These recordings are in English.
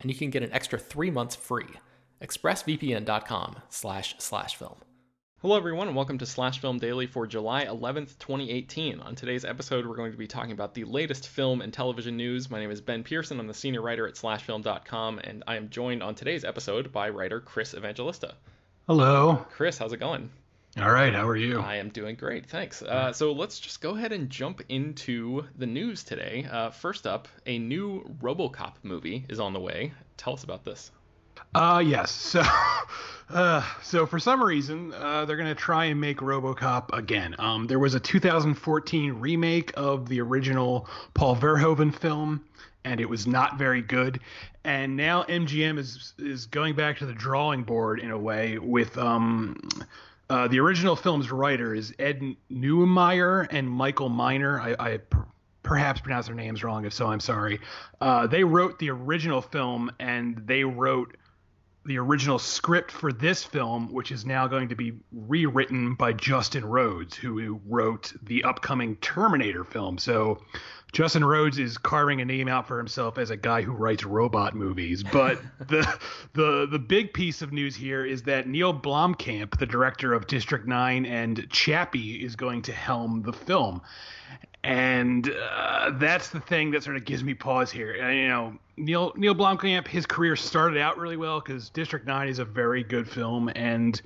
and you can get an extra three months free. ExpressVPN.com slash slash film. Hello, everyone, and welcome to Slash Film Daily for July 11th, 2018. On today's episode, we're going to be talking about the latest film and television news. My name is Ben Pearson. I'm the senior writer at SlashFilm.com, and I am joined on today's episode by writer Chris Evangelista. Hello. Chris, how's it going? All right, how are you? I am doing great, thanks. Uh, so let's just go ahead and jump into the news today. Uh, first up, a new RoboCop movie is on the way. Tell us about this. Uh, yes. So, uh, so for some reason, uh, they're gonna try and make RoboCop again. Um, there was a 2014 remake of the original Paul Verhoeven film, and it was not very good. And now MGM is is going back to the drawing board in a way with um uh, the original film's writer is Ed Neumeier and Michael Miner. I, I per- perhaps pronounced their names wrong. If so, I'm sorry. Uh, they wrote the original film and they wrote the original script for this film, which is now going to be rewritten by Justin Rhodes, who wrote the upcoming Terminator film. So Justin Rhodes is carving a name out for himself as a guy who writes robot movies. But the the the big piece of news here is that Neil Blomkamp, the director of District 9 and Chappie, is going to helm the film. And uh, that's the thing that sort of gives me pause here. And, you know, Neil Neil Blomkamp, his career started out really well because District 9 is a very good film and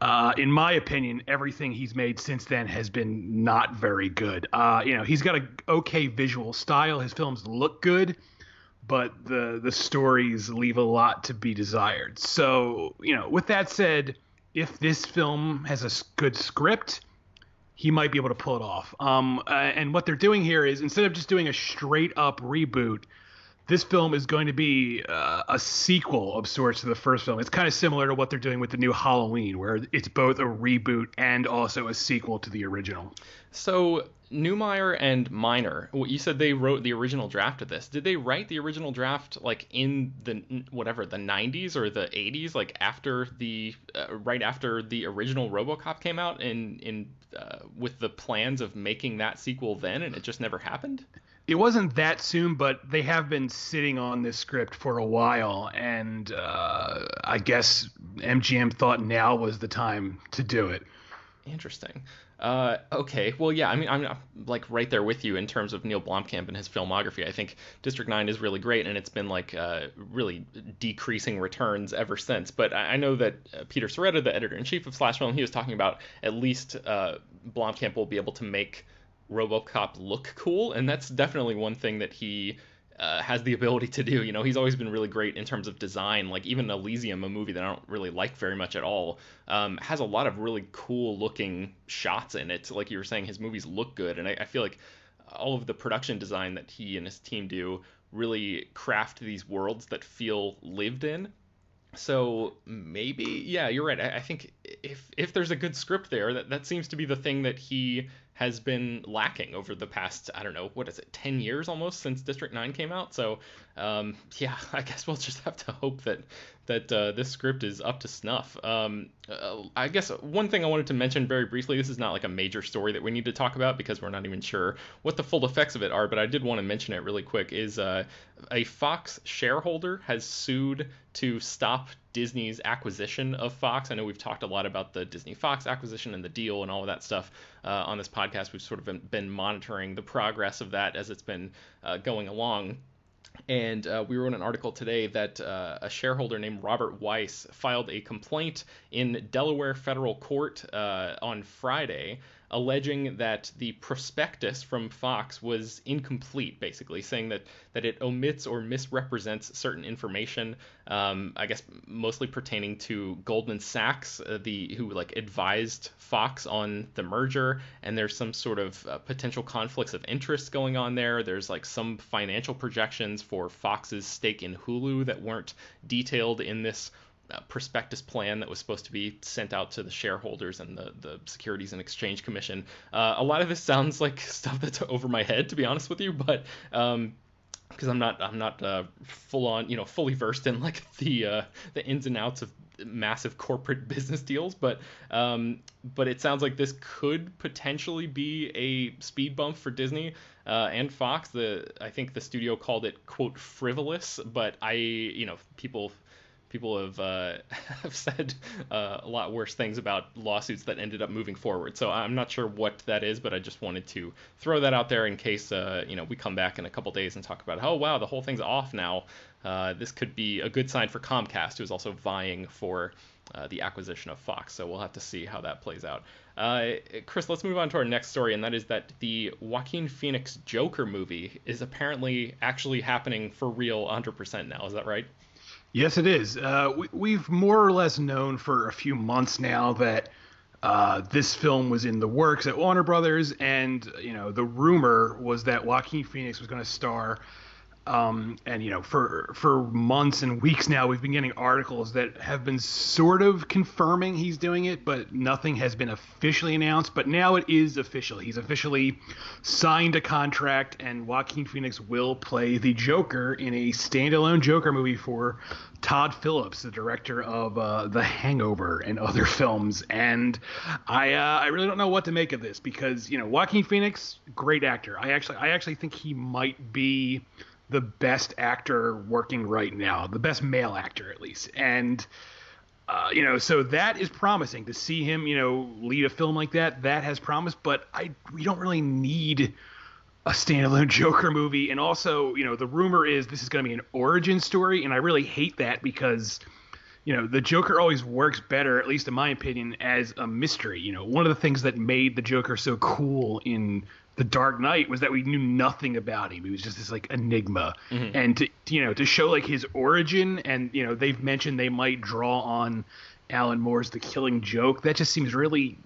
uh, in my opinion, everything he's made since then has been not very good. Uh, you know, he's got a okay visual style. His films look good, but the the stories leave a lot to be desired. So, you know, with that said, if this film has a good script, he might be able to pull it off. Um, uh, and what they're doing here is instead of just doing a straight up reboot, this film is going to be uh, a sequel of sorts to the first film. It's kind of similar to what they're doing with the new Halloween, where it's both a reboot and also a sequel to the original. So Neumeier and Miner, you said they wrote the original draft of this. Did they write the original draft like in the whatever the 90s or the 80s, like after the uh, right after the original RoboCop came out, in in uh, with the plans of making that sequel then, and it just never happened? It wasn't that soon, but they have been sitting on this script for a while, and uh, I guess MGM thought now was the time to do it. Interesting. Uh, okay, well, yeah, I mean, I'm like right there with you in terms of Neil Blomkamp and his filmography. I think District 9 is really great, and it's been like uh, really decreasing returns ever since. But I know that uh, Peter Sciretta, the editor in chief of Slash Film, he was talking about at least uh, Blomkamp will be able to make RoboCop look cool, and that's definitely one thing that he uh, has the ability to do. You know, he's always been really great in terms of design. Like even Elysium, a movie that I don't really like very much at all, um, has a lot of really cool looking shots in it. Like you were saying, his movies look good, and I, I feel like all of the production design that he and his team do really craft these worlds that feel lived in. So maybe, yeah, you're right. I, I think if if there's a good script there, that that seems to be the thing that he has been lacking over the past I don't know what is it 10 years almost since District 9 came out. So um, yeah I guess we'll just have to hope that that uh, this script is up to snuff. Um, uh, I guess one thing I wanted to mention very briefly this is not like a major story that we need to talk about because we're not even sure what the full effects of it are, but I did want to mention it really quick. Is uh, a Fox shareholder has sued to stop Disney's acquisition of Fox. I know we've talked a lot about the Disney Fox acquisition and the deal and all of that stuff uh, on this podcast. We've sort of been, been, monitoring the progress of that as it's been uh, going along. And uh, we wrote an article today that uh, a shareholder named Robert Weiss filed a complaint in Delaware federal court uh, on Friday alleging that the prospectus from Fox was incomplete, basically saying that that it omits or misrepresents certain information. Um, I guess mostly pertaining to Goldman Sachs, uh, the who like advised Fox on the merger, and there's some sort of uh, potential conflicts of interest going on there. There's like some financial projections for Fox's stake in Hulu that weren't detailed in this prospectus plan that was supposed to be sent out to the shareholders and the, the Securities and Exchange Commission. Uh, a lot of this sounds like stuff that's over my head, to be honest with you, but um, because I'm not I'm not uh, full on you know fully versed in like the uh, the ins and outs of massive corporate business deals, but um, but it sounds like this could potentially be a speed bump for Disney uh, and Fox. The I think the studio called it quote frivolous, but I you know people people have uh, have said uh, a lot worse things about lawsuits that ended up moving forward. So I'm not sure what that is, but I just wanted to throw that out there in case uh, you know we come back in a couple days and talk about oh wow the whole thing's off now. Uh, this could be a good sign for Comcast, who is also vying for uh, the acquisition of Fox. So we'll have to see how that plays out. Uh, Chris, let's move on to our next story, and that is that the Joaquin Phoenix Joker movie is apparently actually happening for real 100% now. Is that right? Yes, it is. Uh, we, have more or less known for a few months now that uh, this film was in the works at Warner Brothers, and you know the rumor was that Joaquin Phoenix was going to star um, and you know, for for months and weeks now, we've been getting articles that have been sort of confirming he's doing it, but nothing has been officially announced. But now it is official. He's officially signed a contract, and Joaquin Phoenix will play the Joker in a standalone Joker movie for Todd Phillips, the director of uh, The Hangover and other films. And I uh, I really don't know what to make of this because you know Joaquin Phoenix, great actor. I actually I actually think he might be the best actor working right now, the best male actor at least, and. Uh, you know, so that is promising to see him, you know, lead a film like that. That has promise, but I we don't really need a standalone Joker movie. And also, you know, the rumor is this is going to be an origin story, and I really hate that because, you know, the Joker always works better, at least in my opinion, as a mystery. You know, one of the things that made the Joker so cool in the Dark Knight was that we knew nothing about him. He was just this like enigma, mm-hmm. and to you know to show like his origin, and you know they've mentioned they might draw on Alan Moore's The Killing Joke. That just seems really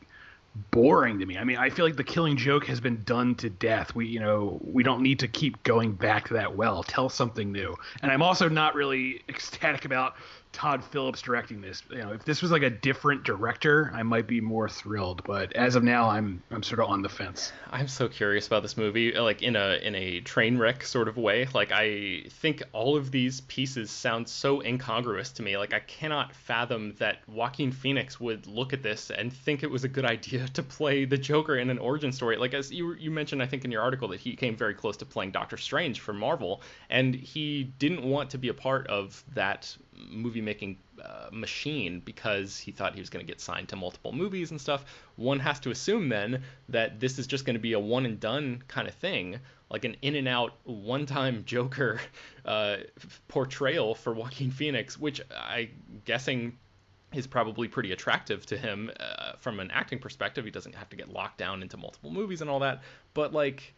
boring to me. I mean, I feel like The Killing Joke has been done to death. We you know we don't need to keep going back to that well. Tell something new. And I'm also not really ecstatic about Todd Phillips directing this. You know, if this was like a different director, I might be more thrilled. But as of now, I'm I'm sort of on the fence. I'm so curious about this movie, uh, like in a in a train wreck sort of way. Like I think all of these pieces sound so incongruous to me. Like I cannot fathom that Joaquin Phoenix would look at this and think it was a good idea to play the Joker in an origin story. Like as you you mentioned, I think in your article that he came very close to playing Doctor Strange for Marvel, and he didn't want to be a part of that movie making uh, machine because he thought he was going to get signed to multiple movies and stuff. One has to assume then that this is just going to be a one and done kind of thing, like an in and out one time Joker uh, portrayal for Joaquin Phoenix, which I guessing is probably pretty attractive to him uh, from an acting perspective. He doesn't have to get locked down into multiple movies and all that, but like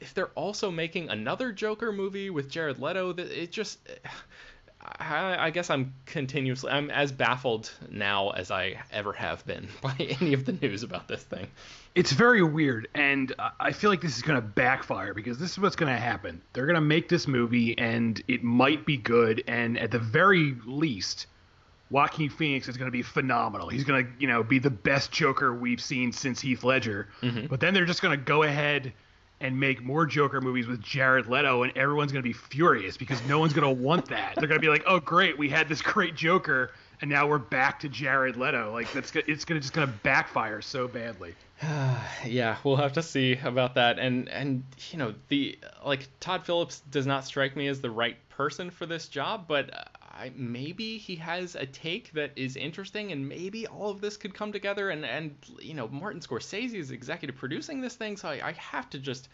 if they're also making another Joker movie with Jared Leto, that it just I, I, guess I'm continuously I'm as baffled now as I ever have been by any of the news about this thing. It's very weird, and I feel like this is going to backfire because this is what's going to happen. They're going to make this movie, and it might be good, and at the very least, Joaquin Phoenix is going to be phenomenal. He's going to, you know, be the best Joker we've seen since Heath Ledger. Mm-hmm. But then they're just going to go ahead and make more Joker movies with Jared Leto, and everyone's going to be furious because no one's going to want that. They're going to be like, "Oh, great, we had this great Joker, and now we're back to Jared Leto." Like that's it's going to just going to backfire so badly. yeah, we'll have to see about that. And and you know the like Todd Phillips does not strike me as the right person for this job, but I, maybe he has a take that is interesting, and maybe all of this could come together. And and you know, Martin Scorsese is executive producing this thing, so I, I have to just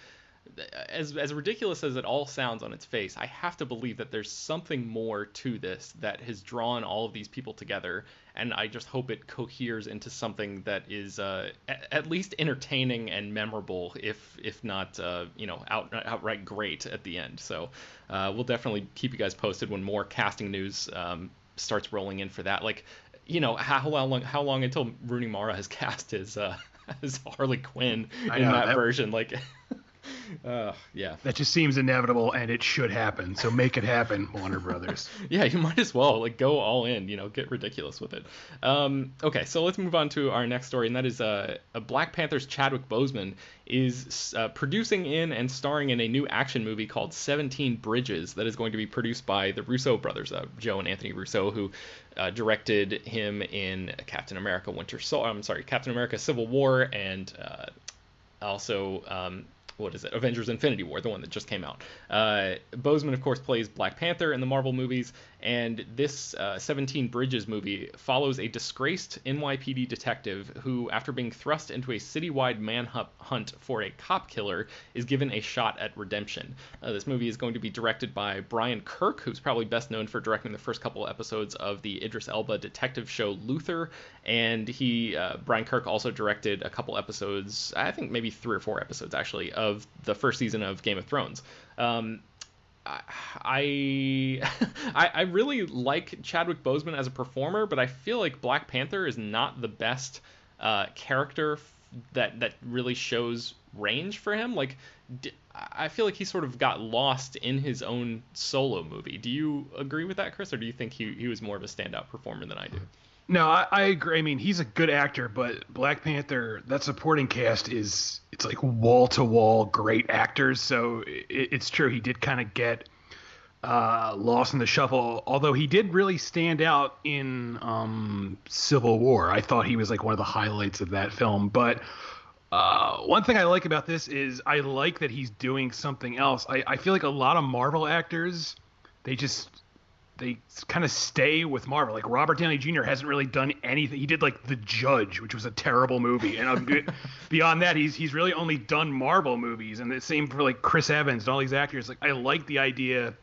as as ridiculous as it all sounds on its face, I have to believe that there's something more to this that has drawn all of these people together, and I just hope it coheres into something that is uh, a- at least entertaining and memorable, if if not uh, you know out, outright great at the end. So uh, we'll definitely keep you guys posted when more casting news um, starts rolling in for that. Like you know how, how long how long until Rooney Mara has cast his uh, his Harley Quinn in know, that, that version like. Uh, yeah. That just seems inevitable, and it should happen. So make it happen, Warner Brothers. yeah, you might as well like go all in. You know, get ridiculous with it. Um, okay, so let's move on to our next story, and that is uh, Black Panther's Chadwick Boseman is uh, producing in and starring in a new action movie called 17 Bridges that is going to be produced by the Russo brothers, uh, Joe and Anthony Russo, who uh, directed him in Captain America: Winter Soldier. I'm sorry, Captain America: Civil War, and uh, also um, what is it? Avengers Infinity War, the one that just came out. Uh, Boseman, of course, plays Black Panther in the Marvel movies, and this uh, 17 Bridges movie follows a disgraced NYPD detective who, after being thrust into a citywide manhunt for a cop killer, is given a shot at redemption. Uh, this movie is going to be directed by Brian Kirk, who's probably best known for directing the first couple episodes of the Idris Elba detective show Luther, and he, uh, Brian Kirk, also directed a couple episodes, I think maybe three or four episodes actually, of the first season of Game of Thrones. Um, I, I I really like Chadwick Boseman as a performer, but I feel like Black Panther is not the best uh, character that that really shows range for him. Like, I feel like he sort of got lost in his own solo movie. Do you agree with that, Chris, or do you think he he was more of a standout performer than I do? No, I, I, agree. I mean, he's a good actor, but Black Panther, that supporting cast is it's like wall to wall great actors. So it, it's true he did kind of get uh, lost in the shuffle. Although he did really stand out in um, Civil War. I thought he was like one of the highlights of that film. But uh, one thing I like about this is I like that he's doing something else. I, I feel like a lot of Marvel actors, they just they kind of stay with Marvel. Like Robert Downey Jr. hasn't really done anything. He did like The Judge, which was a terrible movie, and um, beyond that, he's he's really only done Marvel movies. And the same for like Chris Evans and all these actors. Like I like the idea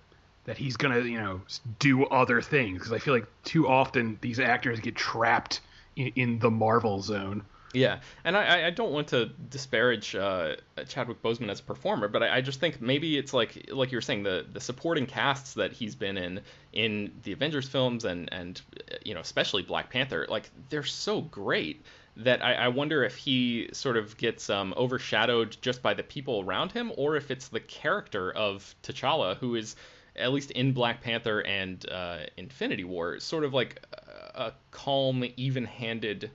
that he's gonna you know do other things because I feel like too often these actors get trapped in, in the Marvel zone. Yeah, and I, I don't want to disparage uh, Chadwick Boseman as a performer, but I, I, just think maybe it's like like you were saying the the supporting casts that he's been in in the Avengers films and and you know especially Black Panther, like they're so great that I, I wonder if he sort of gets um, overshadowed just by the people around him, or if it's the character of T'Challa who is at least in Black Panther and uh, Infinity War, sort of like a, a calm, even-handed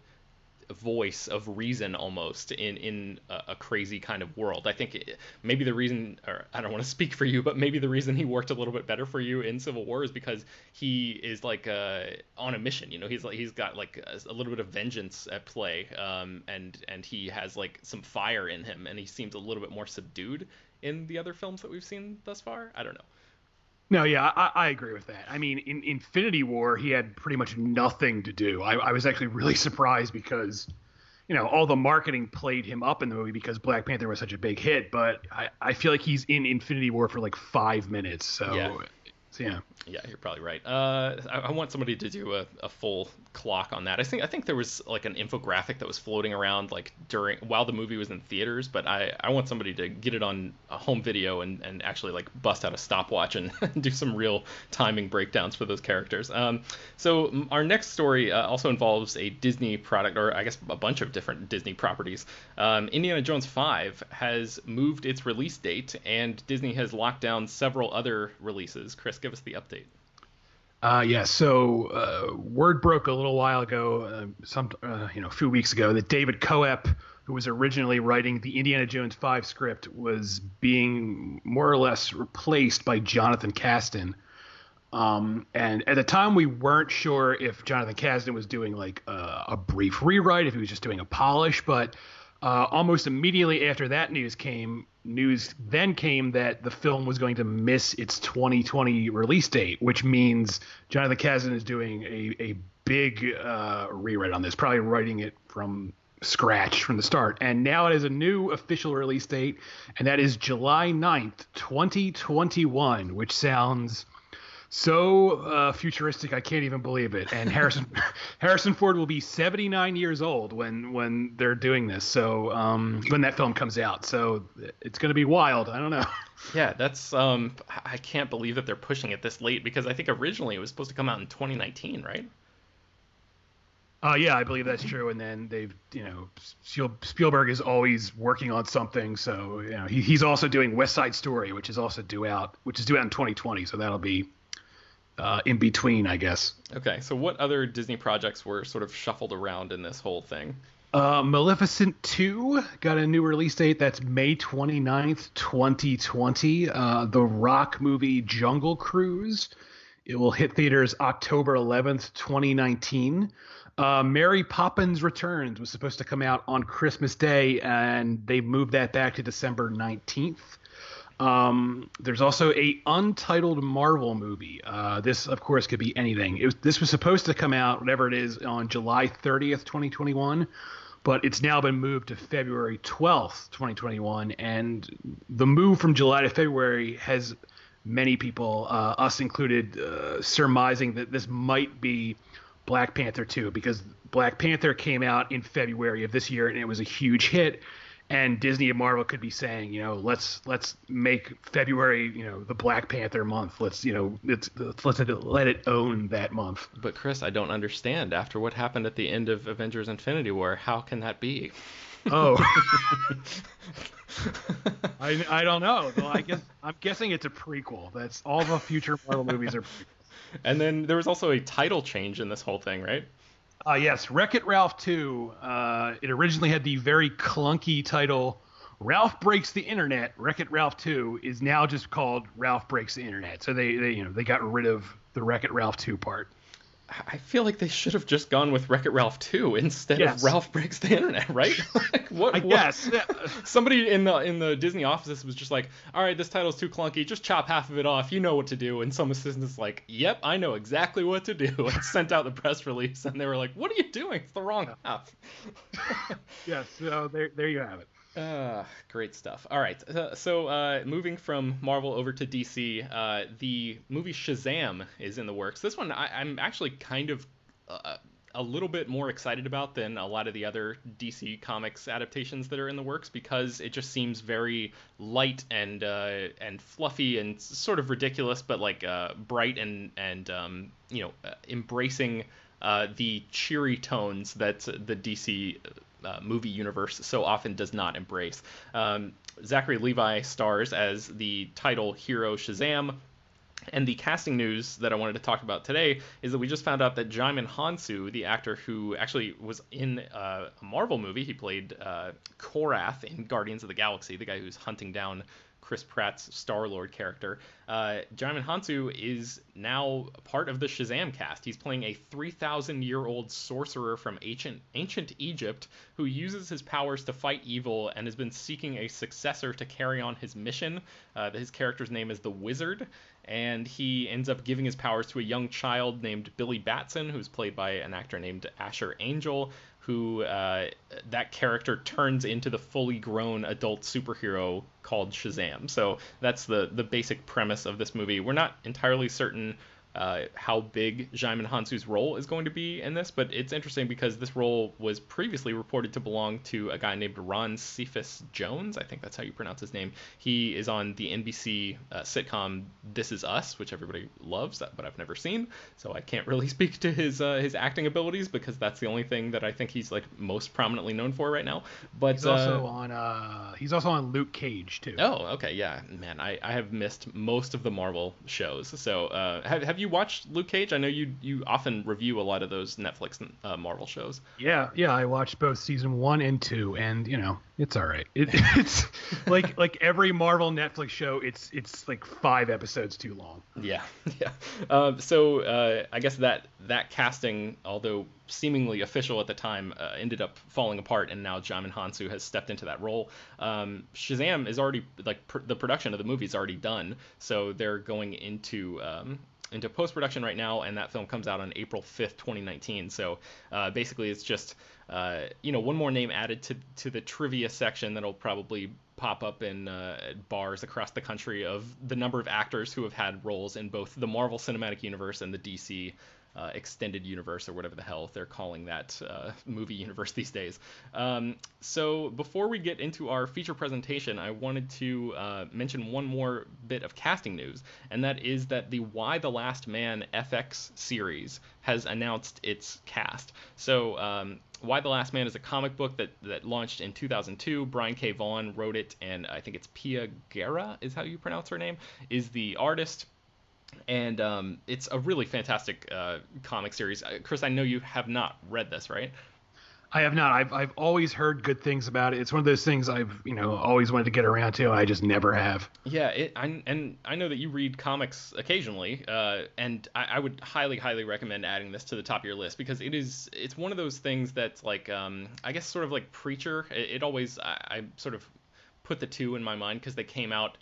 voice of reason almost in in a, a, crazy kind of world. I think maybe the reason, or I don't want to speak for you, but maybe the reason he worked a little bit better for you in Civil War is because he is like uh, on a mission. You know, he's like he's got like a, a little bit of vengeance at play, um, and and he has like some fire in him, and he seems a little bit more subdued in the other films that we've seen thus far. I don't know. No, yeah, I, I, agree with that. I mean, in Infinity War, he had pretty much nothing to do. I, I, was actually really surprised because, you know, all the marketing played him up in the movie because Black Panther was such a big hit. But I, I feel like he's in Infinity War for like five minutes. So, yeah. so yeah. Yeah, you're probably right. Uh, I, I, want somebody to do a, a, full clock on that. I think I think there was like an infographic that was floating around like during while the movie was in theaters, but I, I want somebody to get it on a home video and, and actually like bust out a stopwatch and do some real timing breakdowns for those characters. Um, so our next story uh, also involves a Disney product, or I guess a bunch of different Disney properties. Um, Indiana Jones 5 has moved its release date, and Disney has locked down several other releases. Chris, give us the update update? Uh, yeah, so uh, word broke a little while ago, uh, some uh, you know, a few weeks ago, that David Koepp, who was originally writing the Indiana Jones 5 script, was being more or less replaced by Jonathan Kasdan. Um, and at the time, we weren't sure if Jonathan Kasdan was doing like a brief rewrite, if he was just doing a polish. But uh, almost immediately after that news came, news then came that the film was going to miss its 2020 release date, which means Jonathan Kasdan is doing a, a big uh, rewrite on this, probably writing it from scratch from the start. And now it has a new official release date, and that is July 9th, 2021, which sounds so uh, futuristic I can't even believe it. And Harrison Harrison Ford will be 79 years old when when they're doing this. So um, when that film comes out, so it's going to be wild. I don't know. Yeah, that's um, I can't believe that they're pushing it this late because I think originally it was supposed to come out in 2019, right? Uh, yeah, I believe that's true. And then they've, you know, Spielberg is always working on something. So, you know, he, he's also doing West Side Story, which is also due out, which is due out in 2020. So that'll be uh, in between, I guess. Okay, so what other Disney projects were sort of shuffled around in this whole thing? Uh, Maleficent 2 got a new release date. That's May 29th, 2020. Uh, the Rock movie Jungle Cruise. It will hit theaters October 11th, 2019. Uh, Mary Poppins Returns was supposed to come out on Christmas Day, and they moved that back to December 19th. Um, there's also a untitled Marvel movie. Uh, this, of course, could be anything. Was, this was supposed to come out, whatever it is, on July 30th, 2021, but it's now been moved to February 12th, 2021. And the move from July to February has many people, uh, us included, uh, surmising that this might be Black Panther 2 because Black Panther came out in February of this year and it was a huge hit and Disney and Marvel could be saying, you know, let's let's make February, you know, the Black Panther month. Let's, you know, let's let's let it own that month. But Chris, I don't understand. After what happened at the end of Avengers: Infinity War, how can that be? Oh. I, I don't know. Well, I guess I'm guessing it's a prequel. That's all the future Marvel movies are prequels. And then there was also a title change in this whole thing, right? Uh, yes, Wreck It Ralph 2. Uh, it originally had the very clunky title Ralph Breaks the Internet. Wreck It Ralph 2 is now just called Ralph Breaks the Internet. So they, they you know they got rid of the Wreck It Ralph 2 part. I feel like they should have just gone with Wreck It Ralph 2 instead yes. of Ralph Breaks the Internet, right? like, what, I what? guess. Somebody in the in the Disney offices was just like, "All right, this title's too clunky. Just chop half of it off. You know what to do." And some assistant's like, "Yep, I know exactly what to do." And sent out the press release, and they were like, "What are you doing? It's the wrong half." yes. So there there you have it. Uh, great stuff. All right, uh, so uh, moving from Marvel over to DC, uh, the movie Shazam is in the works. This one I, am actually kind of uh, a little bit more excited about than a lot of the other DC Comics adaptations that are in the works because it just seems very light and uh, and fluffy and sort of ridiculous, but like bright and and um, you know embracing the cheery tones that the DC uh, movie universe so often does not embrace. Um, Zachary Levi stars as the title hero Shazam. And the casting news that I wanted to talk about today is that we just found out that Djimon Hounsou, the actor who actually was in uh, a Marvel movie, he played uh, Korath in Guardians of the Galaxy, the guy who's hunting down Chris Pratt's Star Lord character. Uh, Djimon Hounsou is now part of the Shazam cast. He's playing a 3,000 year old sorcerer from ancient ancient Egypt who uses his powers to fight evil and has been seeking a successor to carry on his mission. Uh, his character's name is the Wizard, and he ends up giving his powers to a young child named Billy Batson, who's played by an actor named Asher Angel who uh, that character turns into the fully grown adult superhero called Shazam. So that's the the basic premise of this movie. We're not entirely certain uh, how big Djimon Hounsou's role is going to be in this, but it's interesting because this role was previously reported to belong to a guy named Ron Cephas Jones. I think that's how you pronounce his name. He is on the NBC uh, sitcom This Is Us, which everybody loves, but I've never seen, so I can't really speak to his uh, his acting abilities because that's the only thing that I think he's like most prominently known for right now. But he's also uh, on uh, he's also on Luke Cage too. Oh, okay, yeah, man, I, I have missed most of the Marvel shows. So uh, have have you you watched Luke Cage? I know you you often review a lot of those Netflix uh, Marvel shows. Yeah, yeah, I watched both season one and two, and you know it's all right. It, it's like like every Marvel Netflix show, it's it's like five episodes too long. Yeah, yeah. Uh, so uh, I guess that that casting, although seemingly official at the time, uh, ended up falling apart, and now Djimon Hounsou has stepped into that role. Um, Shazam is already like pr- the production of the movie is already done, so they're going into um, into post production right now, and that film comes out on April 5th, 2019. So uh, basically, it's just uh, you know one more name added to to the trivia section that'll probably pop up in uh, bars across the country of the number of actors who have had roles in both the Marvel Cinematic Universe and the DC uh, extended universe or whatever the hell they're calling that uh, movie universe these days. Um, so before we get into our feature presentation, I wanted to uh, mention one more bit of casting news, and that is that the Y the Last Man FX series has announced its cast. So um, Y the Last Man is a comic book that, that launched in 2002. Brian K. Vaughan wrote it, and I think it's Pia Guerra is how you pronounce her name, is the artist and um, it's a really fantastic uh, comic series. Uh, Chris, I know you have not read this, right? I have not. I've I've always heard good things about it. It's one of those things I've you know always wanted to get around to. I just never have. Yeah, it, I, and I know that you read comics occasionally, uh, and I, I, would highly highly recommend adding this to the top of your list because it is it's one of those things that's like um, I guess sort of like Preacher. It, it always I, I, sort of put the two in my mind because they came out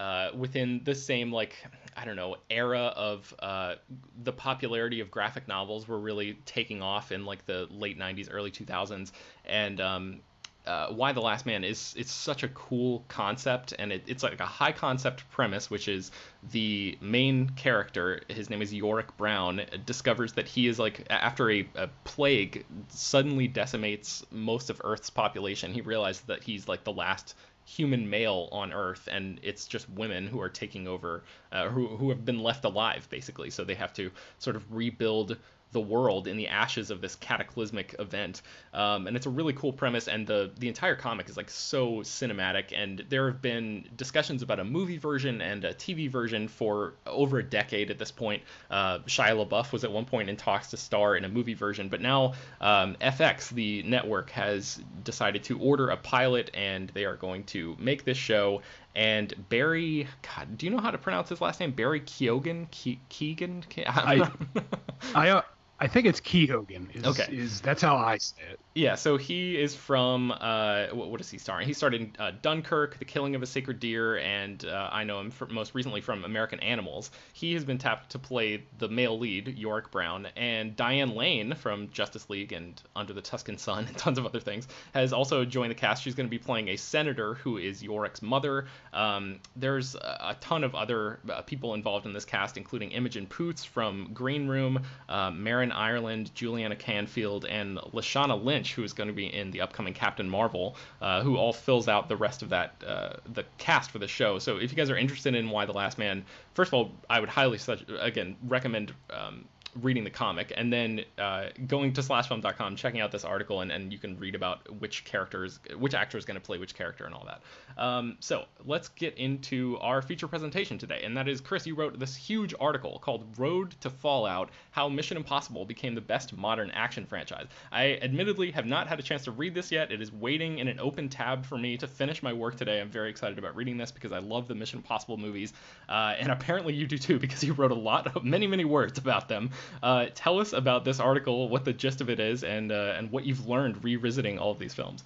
uh, within the same like I don't know era of uh, the popularity of graphic novels were really taking off in like the late 90s, early 2000s, and um, uh, Y the Last Man is it's such a cool concept, and it, it's like a high concept premise, which is the main character, his name is Yorick Brown, discovers that he is like after a, a plague suddenly decimates most of Earth's population. He realizes that he's like the last human male on Earth, and it's just women who are taking over, uh, who who have been left alive basically. So they have to sort of rebuild the world in the ashes of this cataclysmic event. Um, and it's a really cool premise, and the the entire comic is like so cinematic. And there have been discussions about a movie version and a TV version for over a decade at this point. Uh, Shia LaBeouf was at one point in talks to star in a movie version, but now um, FX, the network, has decided to order a pilot, and they are going to make this show and Barry. God, do you know how to pronounce his last name? Barry Keoghan. Ke- Keegan. Ke- I, I, uh, I think it's Kehogan. Is, okay. Is that's how I say it. Yeah. So he is from uh, what, what is he starring? He started in uh, Dunkirk, The Killing of a Sacred Deer, and uh, I know him for, most recently from American Animals. He has been tapped to play the male lead, Yorick Brown, and Diane Lane from Justice League and Under the Tuscan Sun and tons of other things has also joined the cast. She's going to be playing a senator who is Yorick's mother. Um, there's a, a, ton of other uh, people involved in this cast, including Imogen Poots from Green Room, uh, Marin Ireland, Juliana Canfield, and Lashana Lynch, who is going to be in the upcoming Captain Marvel, uh, who all fills out the rest of that uh, the cast for the show. So if you guys are interested in Y the Last Man, first of all, I would highly such again recommend um, reading the comic and then uh, going to slashfilm.com checking out this article and, and you can read about which characters which actor is going to play which character and all that. Um, so let's get into our feature presentation today and that is chris you wrote this huge article called road to fallout how mission impossible became the best modern action franchise. I admittedly have not had a chance to read this yet. It is waiting in an open tab for me to finish my work today. I'm very excited about reading this because i love the mission impossible movies uh, and apparently you do too because you wrote a lot of many many words about them uh, tell us about this article, what the gist of it is, and uh, and what you've learned revisiting all of these films.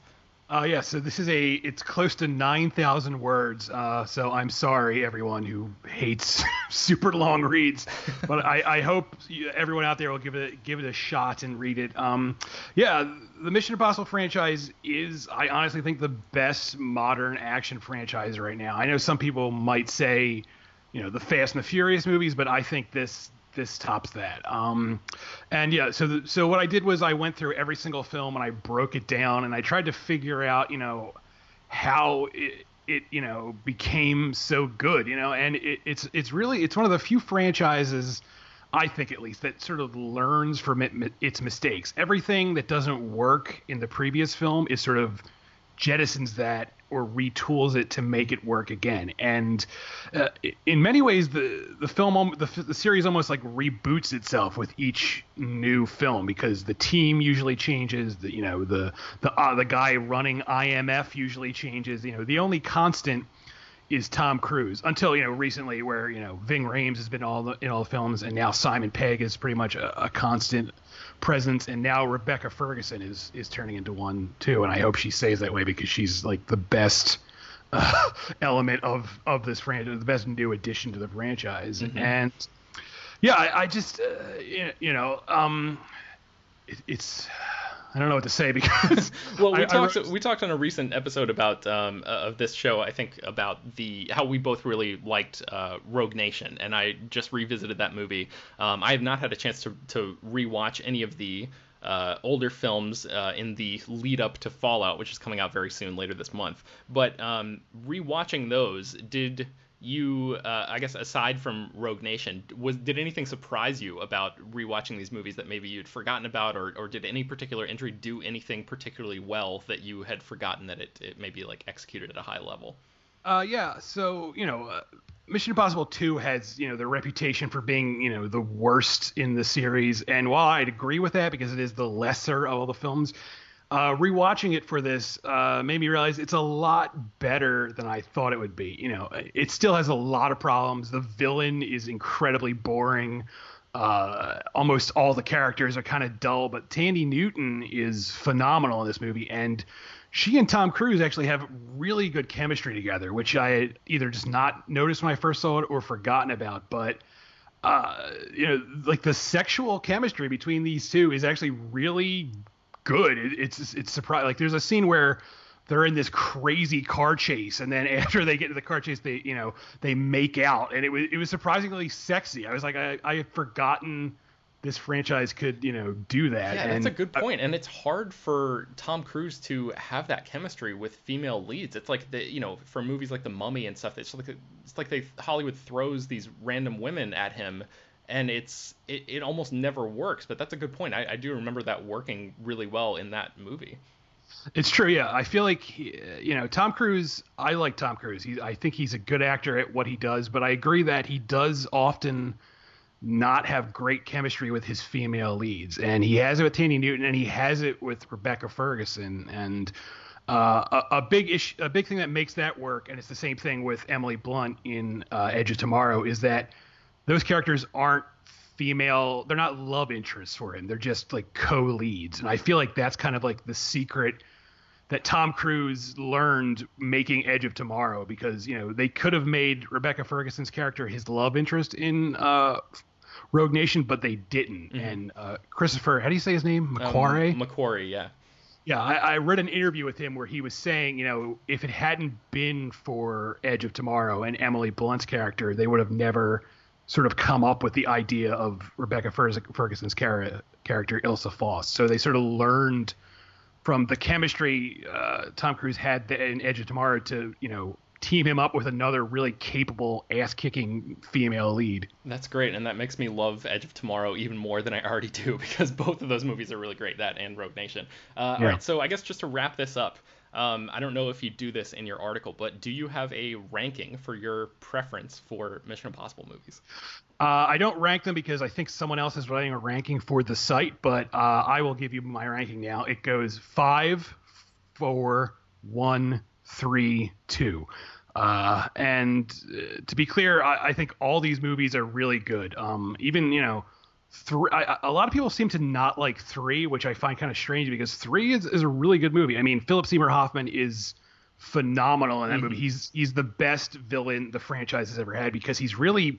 Uh, yeah, so this is a it's close to nine thousand words. Uh, so I'm sorry everyone who hates super long reads, but I, I hope everyone out there will give it give it a shot and read it. Um, yeah, the Mission Impossible franchise is I honestly think the best modern action franchise right now. I know some people might say, you know, the Fast and the Furious movies, but I think this this tops that. Um, and yeah, so the, so what I did was I went through every single film and I broke it down and I tried to figure out, you know, how it, it you know became so good, you know, and it, it's it's really it's one of the few franchises. I think at least that sort of learns from it, its mistakes. Everything that doesn't work in the previous film is sort of jettisons that or retools it to make it work again. And uh, in many ways, the the film the, the series almost like reboots itself with each new film because the team usually changes. The you know the the uh, the guy running IMF usually changes. You know the only constant is Tom Cruise until you know recently where you know Ving Rhames has been all the, in all the films and now Simon Pegg is pretty much a, a, constant presence. And now Rebecca Ferguson is is turning into one too. And I hope she stays that way because she's like the best uh, element of of this franchise the best new addition to the franchise. Mm-hmm. and yeah I, I just uh, you know um it, it's I don't know what to say because well, we I, talked I wrote... we talked on a recent episode about um, uh, of this show. I think about the how we both really liked uh, Rogue Nation, and I just revisited that movie. Um, I have not had a chance to to rewatch any of the uh, older films uh, in the lead up to Fallout, which is coming out very soon later this month. But um, rewatching those, did you uh, i guess aside from rogue nation was did anything surprise you about rewatching these movies that maybe you'd forgotten about or, or did any particular entry do anything particularly well that you had forgotten that it, it maybe like executed at a high level? Uh, yeah so you know uh, mission impossible 2 has you know the reputation for being you know the worst in the series and while i'd agree with that because it is the lesser of all the films uh, rewatching it for this uh, made me realize it's a lot better than I thought it would be. You know, it still has a lot of problems. The villain is incredibly boring. Uh, almost all the characters are kind of dull, but Thandie Newton is phenomenal in this movie, and she and Tom Cruise actually have really good chemistry together, which I had either just not noticed when I first saw it or forgotten about. But uh, you know, like the sexual chemistry between these two is actually really good. It, it's it's surprising. Like there's a scene where they're in this crazy car chase, and then after they get to the car chase, they you know they make out, and it was it was surprisingly sexy. I was like, I I had forgotten this franchise could you know do that. Yeah, that's a good point. point, and it's hard for Tom Cruise to have that chemistry with female leads. It's like the you know for movies like The Mummy and stuff, it's like it's like they Hollywood throws these random women at him and it's it, it almost never works. But that's a good point. I, I do remember that working really well in that movie. It's true, yeah. I feel like he, you know Tom Cruise. I like Tom Cruise. He, I think he's a good actor at what he does. But I agree that he does often not have great chemistry with his female leads, and he has it with Thandie Newton, and he has it with Rebecca Ferguson, and uh, a, a, big issue, a big thing that makes that work, and it's the same thing with Emily Blunt in uh, Edge of Tomorrow, is that those characters aren't female they're not love interests for him they're just like co-leads. And i feel like that's kind of like the secret that tom cruise learned making edge of tomorrow because you know they could have made rebecca ferguson's character his love interest in uh, rogue nation but they didn't. Mm-hmm. and uh, christopher how do you say his name? Mcquarrie um, mcquarrie yeah. Yeah, I, I, read an interview with him where he was saying, you know, if it hadn't been for Edge of Tomorrow and Emily Blunt's character, they would have never sort of come up with the idea of Rebecca Ferguson's character, Ilsa Faust. So they sort of learned from the chemistry uh, Tom Cruise had in Edge of Tomorrow to you know team him up with another really capable ass-kicking female lead. That's great, and that makes me love Edge of Tomorrow even more than I already do because both of those movies are really great. That and Rogue Nation. Uh, yeah. All right, so I guess just to wrap this up. Um, I don't know if you do this in your article, but do you have a ranking for your preference for Mission Impossible movies? Uh, I don't rank them because I think someone else is writing a ranking for the site, but uh, I will give you my ranking now. It goes five, four, one, three, two. Uh, and uh, to be clear, I, I, think all these movies are really good. Um, even you know, three. I, a lot of people seem to not like three, which I find kind of strange because three is, is a really good movie. I mean, Philip Seymour Hoffman is phenomenal in that mm-hmm. movie. He's he's the best villain the franchise has ever had because he's really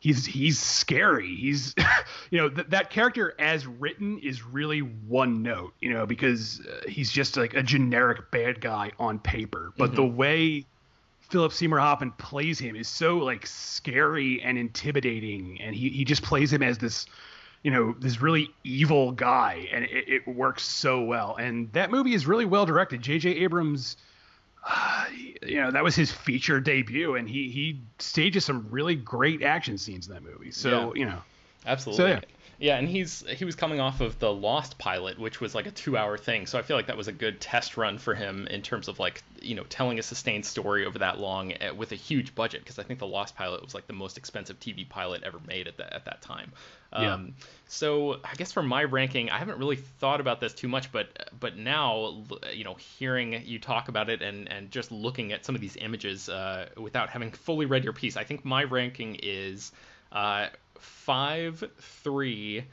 he's he's scary. He's you know th- that character as written is really one note, you know, because uh, he's just like a generic bad guy on paper, but mm-hmm. the way Philip Seymour Hoffman plays him is so like scary and intimidating, and he he just plays him as this you know this really evil guy and it, it works so well and that movie is really well directed jj abrams uh, you know that was his feature debut and he he stages some really great action scenes in that movie so yeah. you know Absolutely. So, yeah. Yeah, and he's he was coming off of the Lost pilot, which was like a two-hour thing. So I feel like that was a good test run for him in terms of like you know telling a sustained story over that long eh, with a huge budget. Because I think the Lost pilot was like the most expensive TV pilot ever made at that at that time. Yeah. Um, so I guess for my ranking, I haven't really thought about this too much, but but now you know hearing you talk about it and and just looking at some of these images uh, without having fully read your piece, I think my ranking is. Uh, five, three,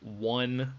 one,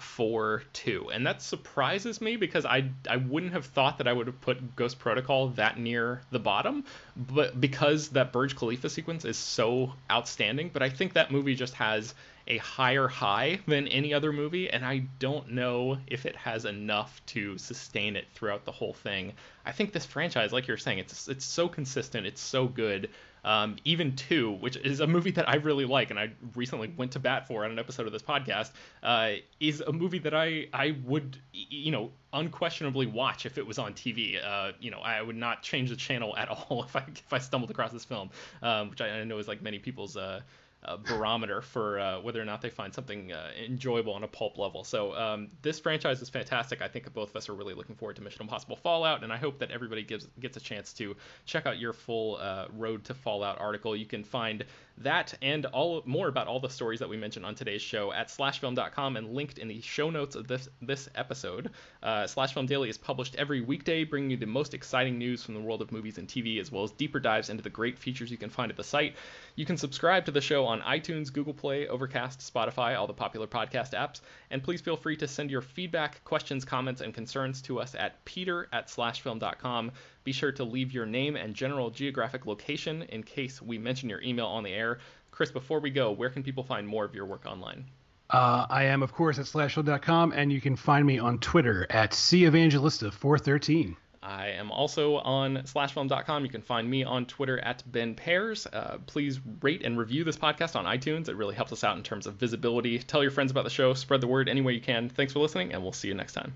four, two, and that surprises me because I I wouldn't have thought that I would have put Ghost Protocol that near the bottom, but because that Burj Khalifa sequence is so outstanding, but I think that movie just has a higher high than any other movie, and I don't know if it has enough to sustain it throughout the whole thing. I think this franchise, like you're saying, it's it's so consistent, it's so good. Um, even two, which is a movie that I really like, and I recently went to bat for on an episode of this podcast, uh, is a movie that I I would you know unquestionably watch if it was on TV. Uh, you know, I would not change the channel at all if I if I stumbled across this film, um, which I, I, know is like many people's. Uh, uh, barometer for uh, whether or not they find something uh, enjoyable on a pulp level. So um, this franchise is fantastic. I think both of us are really looking forward to Mission Impossible Fallout, and I hope that everybody gives gets a chance to check out your full uh, Road to Fallout article. You can find that and all more about all the stories that we mentioned on today's show at slashfilm.com and linked in the show notes of this this episode. Uh, Daily is published every weekday, bringing you the most exciting news from the world of movies and TV, as well as deeper dives into the great features you can find at the site. You can subscribe to the show on iTunes, Google Play, Overcast, Spotify, all the popular podcast apps, and please feel free to send your feedback, questions, comments, and concerns to us at peter at slashfilm.com. Be sure to leave your name and general geographic location in case we mention your email on the air. Chris, before we go, where can people find more of your work online? Uh, I am, of course, at slashfilm.com, and you can find me on Twitter at cevangelista413. I am also on slashfilm.com. You can find me on Twitter at Ben Pears. Uh, please rate and review this podcast on iTunes. It really helps us out in terms of visibility. Tell your friends about the show. Spread the word any way you can. Thanks for listening, and we'll see you next time.